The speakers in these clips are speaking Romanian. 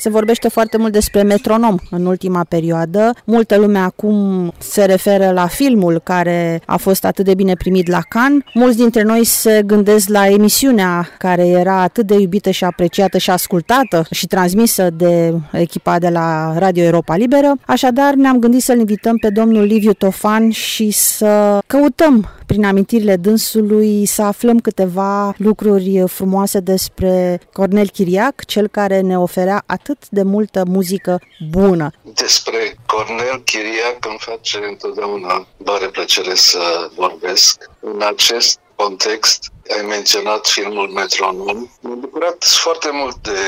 Se vorbește foarte mult despre metronom în ultima perioadă. Multă lume acum se referă la filmul care a fost atât de bine primit la Cannes. Mulți dintre noi se gândesc la emisiunea care era atât de iubită și apreciată și ascultată și transmisă de echipa de la Radio Europa Liberă. Așadar, ne-am gândit să-l invităm pe domnul Liviu Tofan și să căutăm prin amintirile dânsului să aflăm câteva lucruri frumoase despre Cornel Chiriac, cel care ne oferea atât de multă muzică bună. Despre Cornel Chiriac îmi face întotdeauna mare plăcere să vorbesc. În acest context, ai menționat filmul Metronom. M-am bucurat foarte mult de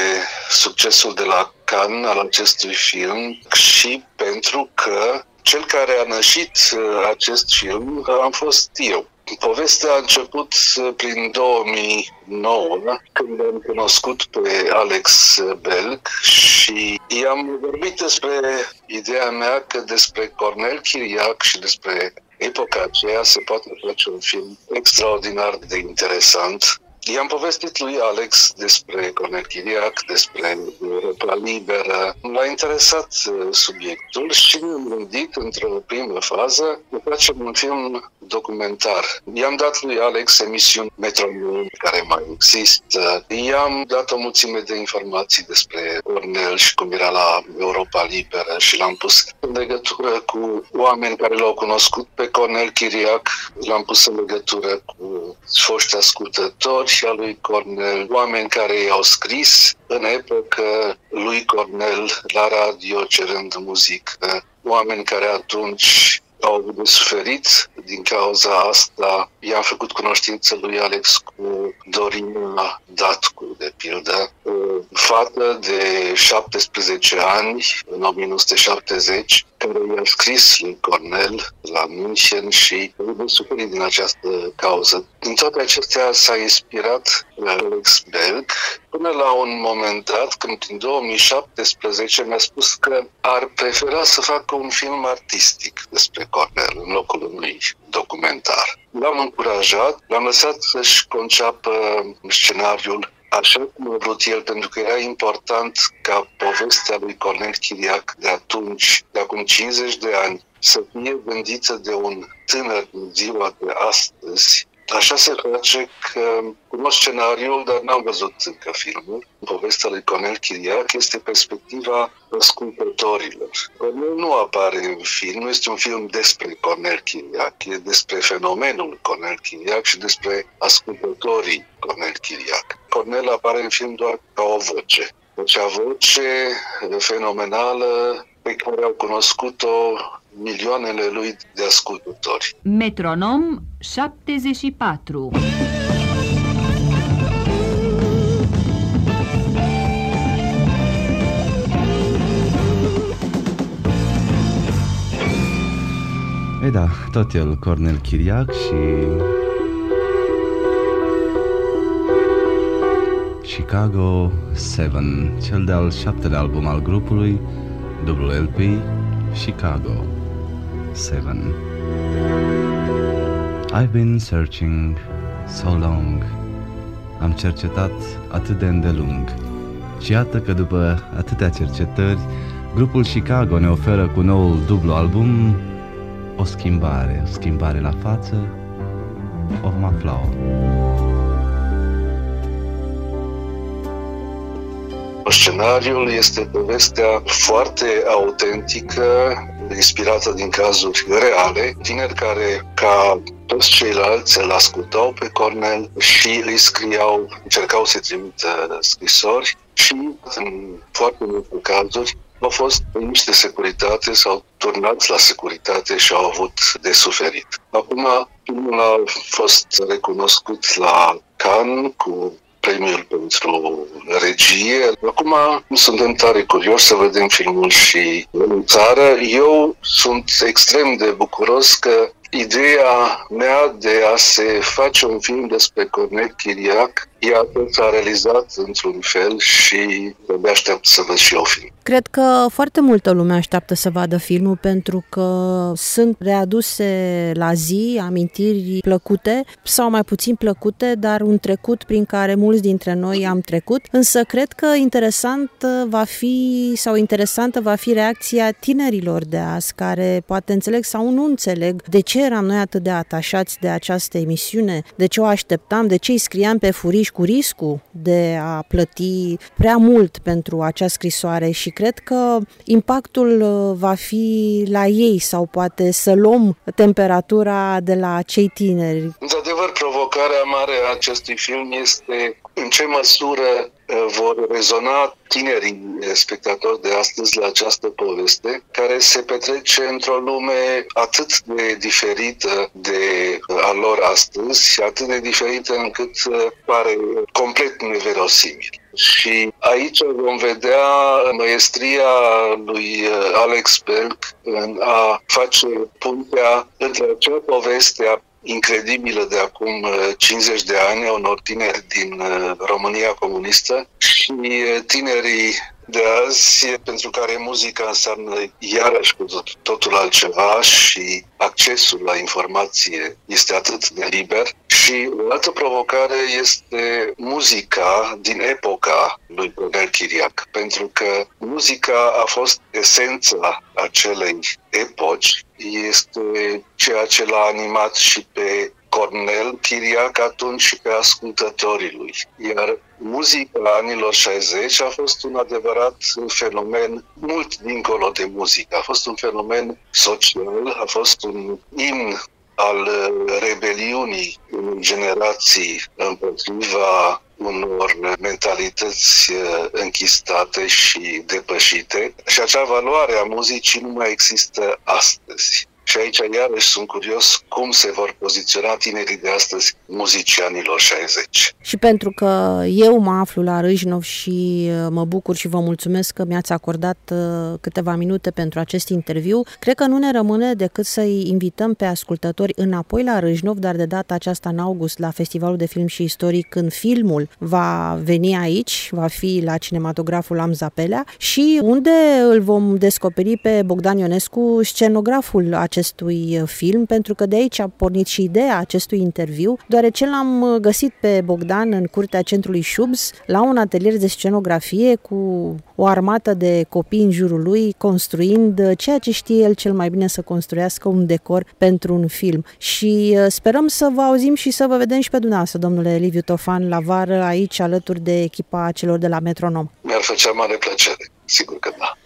succesul de la Cannes al acestui film și pentru că cel care a nășit uh, acest film am fost eu. Povestea a început uh, prin 2009, când am cunoscut pe Alex Belg și i-am vorbit despre ideea mea că despre Cornel Chiriac și despre epoca aceea se poate face un film extraordinar de interesant I-am povestit lui Alex despre Cornel Chiriac, despre Europa Liberă. M-a interesat uh, subiectul și ne-am gândit într-o primă fază să facem un film documentar. I-am dat lui Alex emisiuni Metronom care mai există. I-am dat o mulțime de informații despre Cornel și cum era la Europa Liberă și l-am pus în legătură cu oameni care l-au cunoscut pe Cornel Chiriac, l-am pus în legătură cu foști ascultători și a lui Cornel, oameni care i-au scris în epocă lui Cornel la radio cerând muzică, oameni care atunci au avut de suferit din cauza asta. I-am făcut cunoștință lui Alex cu Dorina Datcu, de pildă, o fată de 17 ani, în 1970, care i-a scris lui Cornel la München și a suferit din această cauză. Din toate acestea s-a inspirat Alex Berg până la un moment dat, când în 2017 mi-a spus că ar prefera să facă un film artistic despre Cornel în locul unui documentar. L-am încurajat, l-am lăsat să-și conceapă scenariul așa cum a vrut el, pentru că era important ca povestea lui Cornel Chiriac de atunci, de acum 50 de ani, să fie gândită de un tânăr din ziua de astăzi, Așa se face că cunosc scenariul, dar n-am văzut încă filmul. Povestea lui Cornel Chiriac este perspectiva ascultătorilor. Cornel nu apare în film, nu este un film despre Cornel Chiriac, e despre fenomenul Cornel Chiriac și despre ascultătorii Cornel Chiriac. Cornel apare în film doar ca o voce. Acea voce fenomenală pe care au cunoscut-o milioanele lui de ascultători. Metronom 74 E da, tot el, Cornel Chiriac și... Chicago 7, cel de-al șaptele album al grupului, WLP Chicago 7 I've been searching so long. Am cercetat atât de îndelung. Și iată că după atâtea cercetări Grupul Chicago ne oferă cu noul dublu album o schimbare, o schimbare la față, o vom afla Scenariul este povestea foarte autentică, inspirată din cazuri reale, tineri care, ca toți ceilalți, îl ascultau pe Cornel și îi scriau, încercau să trimită scrisori și, în foarte multe cazuri, au fost niște de securitate, s-au turnat la securitate și au avut de suferit. Acum, filmul a fost recunoscut la Cannes cu premiul pentru regie. Acum suntem tare curioși să vedem filmul și în țară. Eu sunt extrem de bucuros că ideea mea de a se face un film despre Cornel Chiriac iată, s-a realizat într-un fel și de aștept să văd și eu film. Cred că foarte multă lume așteaptă să vadă filmul pentru că sunt readuse la zi amintiri plăcute sau mai puțin plăcute, dar un trecut prin care mulți dintre noi am trecut. Însă cred că interesant va fi sau interesantă va fi reacția tinerilor de azi care poate înțeleg sau nu înțeleg de ce eram noi atât de atașați de această emisiune, de ce o așteptam, de ce îi scriam pe furiș cu riscul de a plăti prea mult pentru acea scrisoare? Și cred că impactul uh, va fi la ei sau poate să luăm temperatura de la cei tineri. Într-adevăr, provocarea mare a acestui film este în ce măsură uh, vor rezona tinerii spectatori de astăzi la această poveste, care se petrece într-o lume atât de diferită de a lor astăzi și atât de diferită încât uh, pare complet neverosimil. Și aici vom vedea maestria lui uh, Alex Berg în a face puntea între acea poveste a incredibilă de acum 50 uh, de ani a unor tineri din uh, România comunistă și uh, tinerii de azi, pentru care muzica înseamnă iarăși cu totul altceva și accesul la informație este atât de liber. Și o altă provocare este muzica din epoca lui Cornel Chiriac, pentru că muzica a fost esența acelei epoci, este ceea ce l-a animat și pe Cornel Chiriac atunci și pe ascultătorii lui. Iar muzica anilor 60 a fost un adevărat fenomen mult dincolo de muzică. A fost un fenomen social, a fost un imn al rebeliunii unei generații împotriva unor mentalități uh, închistate și depășite. Și acea valoare a muzicii nu mai există astăzi. Și aici iarăși sunt curios cum se vor poziționa tinerii de astăzi muzicianilor 60. Și pentru că eu mă aflu la Râșnov și uh, mă bucur și vă mulțumesc că mi-ați acordat uh, câteva minute pentru acest interviu, cred că nu ne rămâne decât să-i invităm pe ascultători înapoi la Râșnov, dar de data aceasta în august la Festivalul de Film și Istoric, când filmul va veni aici, va fi la cinematograful Amza Pelea și unde îl vom descoperi pe Bogdan Ionescu, scenograful acestui uh, film, pentru că de aici a pornit și ideea acestui interviu, deoarece l-am uh, găsit pe Bogdan în curtea centrului Shubs, la un atelier de scenografie cu o armată de copii în jurul lui, construind uh, ceea ce știe el cel mai bine să construiască un decor pentru un film. Și sperăm să vă auzim și să vă vedem și pe dumneavoastră, domnule Liviu Tofan, la vară aici alături de echipa celor de la Metronom. Mi-ar făcea mare plăcere, sigur că da.